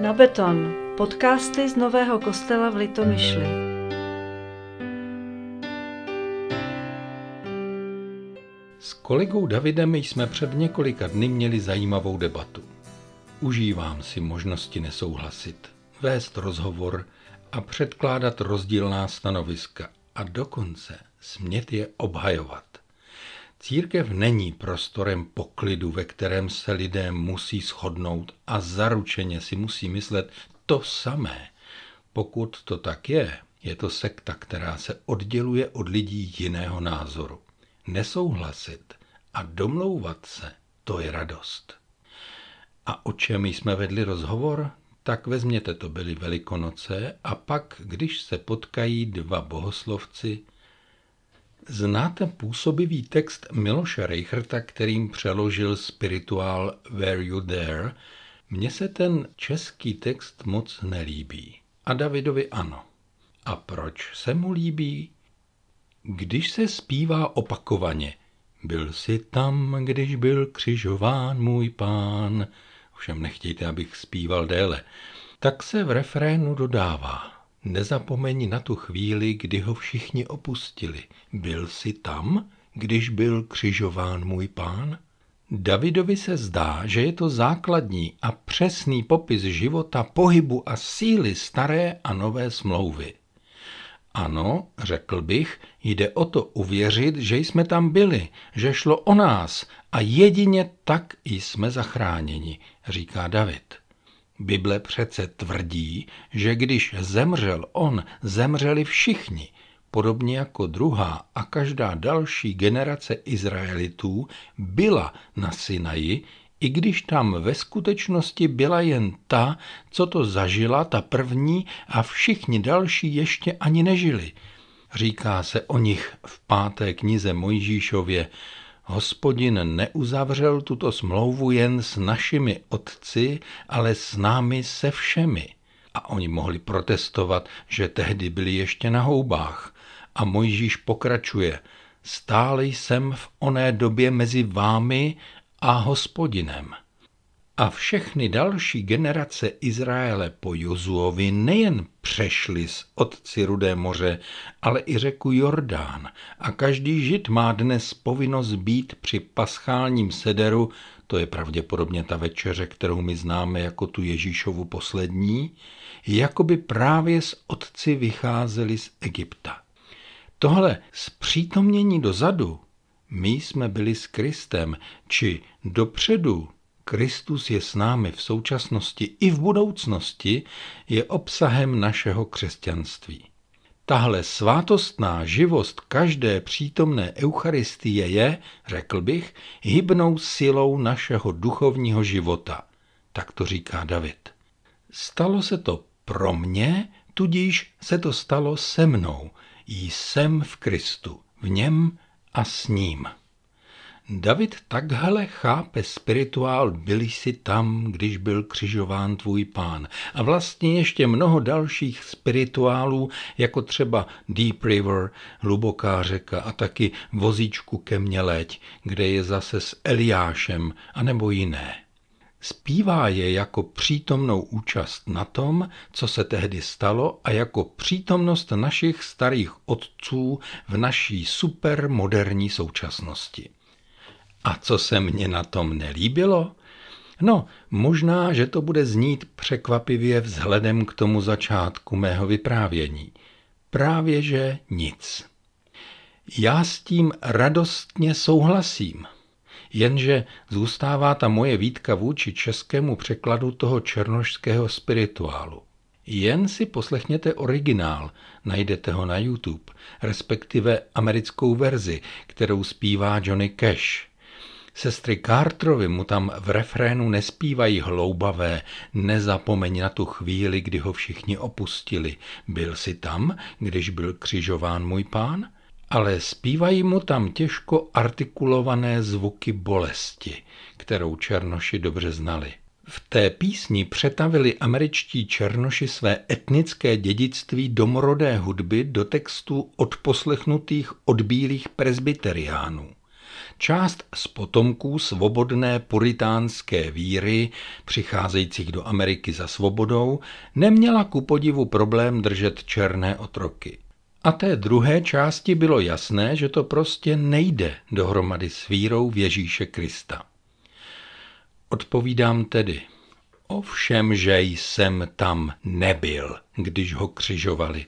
Na beton. Podcasty z Nového kostela v Litomyšli. S kolegou Davidem jsme před několika dny měli zajímavou debatu. Užívám si možnosti nesouhlasit, vést rozhovor a předkládat rozdílná stanoviska a dokonce smět je obhajovat. Církev není prostorem poklidu, ve kterém se lidé musí shodnout a zaručeně si musí myslet to samé. Pokud to tak je, je to sekta, která se odděluje od lidí jiného názoru. Nesouhlasit a domlouvat se, to je radost. A o čem jsme vedli rozhovor? Tak vezměte, to byly Velikonoce a pak, když se potkají dva bohoslovci, Znáte působivý text Miloše Reicherta, kterým přeložil spirituál Were You There? Mně se ten český text moc nelíbí. A Davidovi ano. A proč se mu líbí? Když se zpívá opakovaně, byl si tam, když byl křižován můj pán, ovšem nechtějte, abych zpíval déle, tak se v refrénu dodává. Nezapomeň na tu chvíli, kdy ho všichni opustili. Byl jsi tam, když byl křižován můj pán? Davidovi se zdá, že je to základní a přesný popis života, pohybu a síly staré a nové smlouvy. Ano, řekl bych, jde o to uvěřit, že jsme tam byli, že šlo o nás a jedině tak jsme zachráněni, říká David. Bible přece tvrdí, že když zemřel on, zemřeli všichni, podobně jako druhá a každá další generace Izraelitů byla na Sinaji, i když tam ve skutečnosti byla jen ta, co to zažila, ta první a všichni další ještě ani nežili. Říká se o nich v páté knize Mojžíšově, Hospodin neuzavřel tuto smlouvu jen s našimi otci, ale s námi se všemi. A oni mohli protestovat, že tehdy byli ještě na houbách. A Mojžíš pokračuje. Stále jsem v oné době mezi vámi a hospodinem. A všechny další generace Izraele po Jozuovi nejen přešli z otci Rudé moře, ale i řeku Jordán. A každý žid má dnes povinnost být při paschálním sederu, to je pravděpodobně ta večeře, kterou my známe jako tu Ježíšovu poslední, jako by právě z otci vycházeli z Egypta. Tohle zpřítomnění dozadu, my jsme byli s Kristem, či dopředu Kristus je s námi v současnosti i v budoucnosti, je obsahem našeho křesťanství. Tahle svátostná živost každé přítomné Eucharistie je, řekl bych, hybnou silou našeho duchovního života. Tak to říká David. Stalo se to pro mě, tudíž se to stalo se mnou. Jsem v Kristu, v něm a s ním. David takhle chápe spirituál byli si tam, když byl křižován tvůj pán. A vlastně ještě mnoho dalších spirituálů, jako třeba Deep River, hluboká řeka a taky vozíčku ke mně leď, kde je zase s Eliášem, anebo jiné. Zpívá je jako přítomnou účast na tom, co se tehdy stalo a jako přítomnost našich starých otců v naší supermoderní současnosti. A co se mně na tom nelíbilo? No, možná, že to bude znít překvapivě vzhledem k tomu začátku mého vyprávění. Právě že nic. Já s tím radostně souhlasím. Jenže zůstává ta moje výtka vůči českému překladu toho černošského spirituálu. Jen si poslechněte originál, najdete ho na YouTube, respektive americkou verzi, kterou zpívá Johnny Cash. Sestry Carterovi mu tam v refrénu nespívají hloubavé, nezapomeň na tu chvíli, kdy ho všichni opustili. Byl si tam, když byl křižován můj pán? Ale zpívají mu tam těžko artikulované zvuky bolesti, kterou černoši dobře znali. V té písni přetavili američtí černoši své etnické dědictví domorodé hudby do textů odposlechnutých od bílých presbyteriánů. Část z potomků svobodné puritánské víry, přicházejících do Ameriky za svobodou, neměla ku podivu problém držet černé otroky. A té druhé části bylo jasné, že to prostě nejde dohromady s vírou v Ježíše Krista. Odpovídám tedy, ovšem, že jsem tam nebyl, když ho křižovali.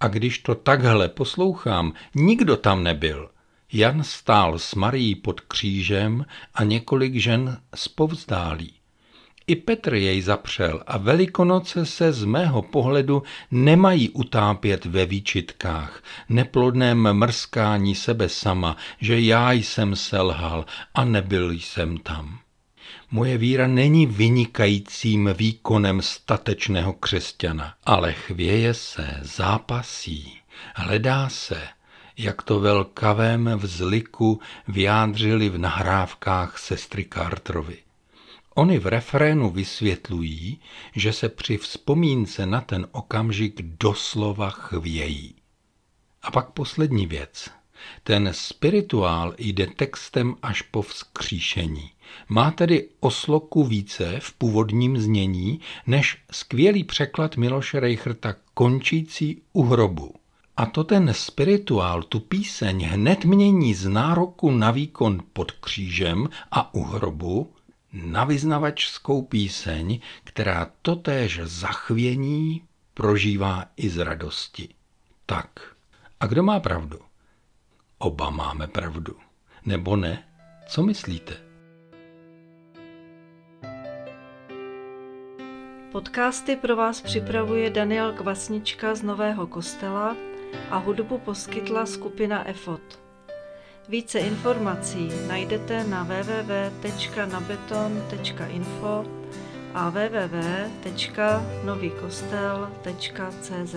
A když to takhle poslouchám, nikdo tam nebyl. Jan stál s Marií pod křížem a několik žen spovzdálí. I Petr jej zapřel a velikonoce se z mého pohledu nemají utápět ve výčitkách, neplodném mrskání sebe sama, že já jsem selhal a nebyl jsem tam. Moje víra není vynikajícím výkonem statečného křesťana, ale chvěje se, zápasí, hledá se, jak to velkavém vzliku vyjádřili v nahrávkách sestry Carterovi. Oni v refrénu vysvětlují, že se při vzpomínce na ten okamžik doslova chvějí. A pak poslední věc. Ten spirituál jde textem až po vzkříšení. Má tedy o sloku více v původním znění než skvělý překlad Miloše Reicherta končící u hrobu. A to ten spirituál, tu píseň, hned mění z nároku na výkon pod křížem a u hrobu na vyznavačskou píseň, která totéž zachvění prožívá i z radosti. Tak, a kdo má pravdu? Oba máme pravdu. Nebo ne? Co myslíte? Podcasty pro vás připravuje Daniel Kvasnička z Nového kostela a hudbu poskytla skupina EFOT. Více informací najdete na www.nabeton.info a www.novykostel.cz.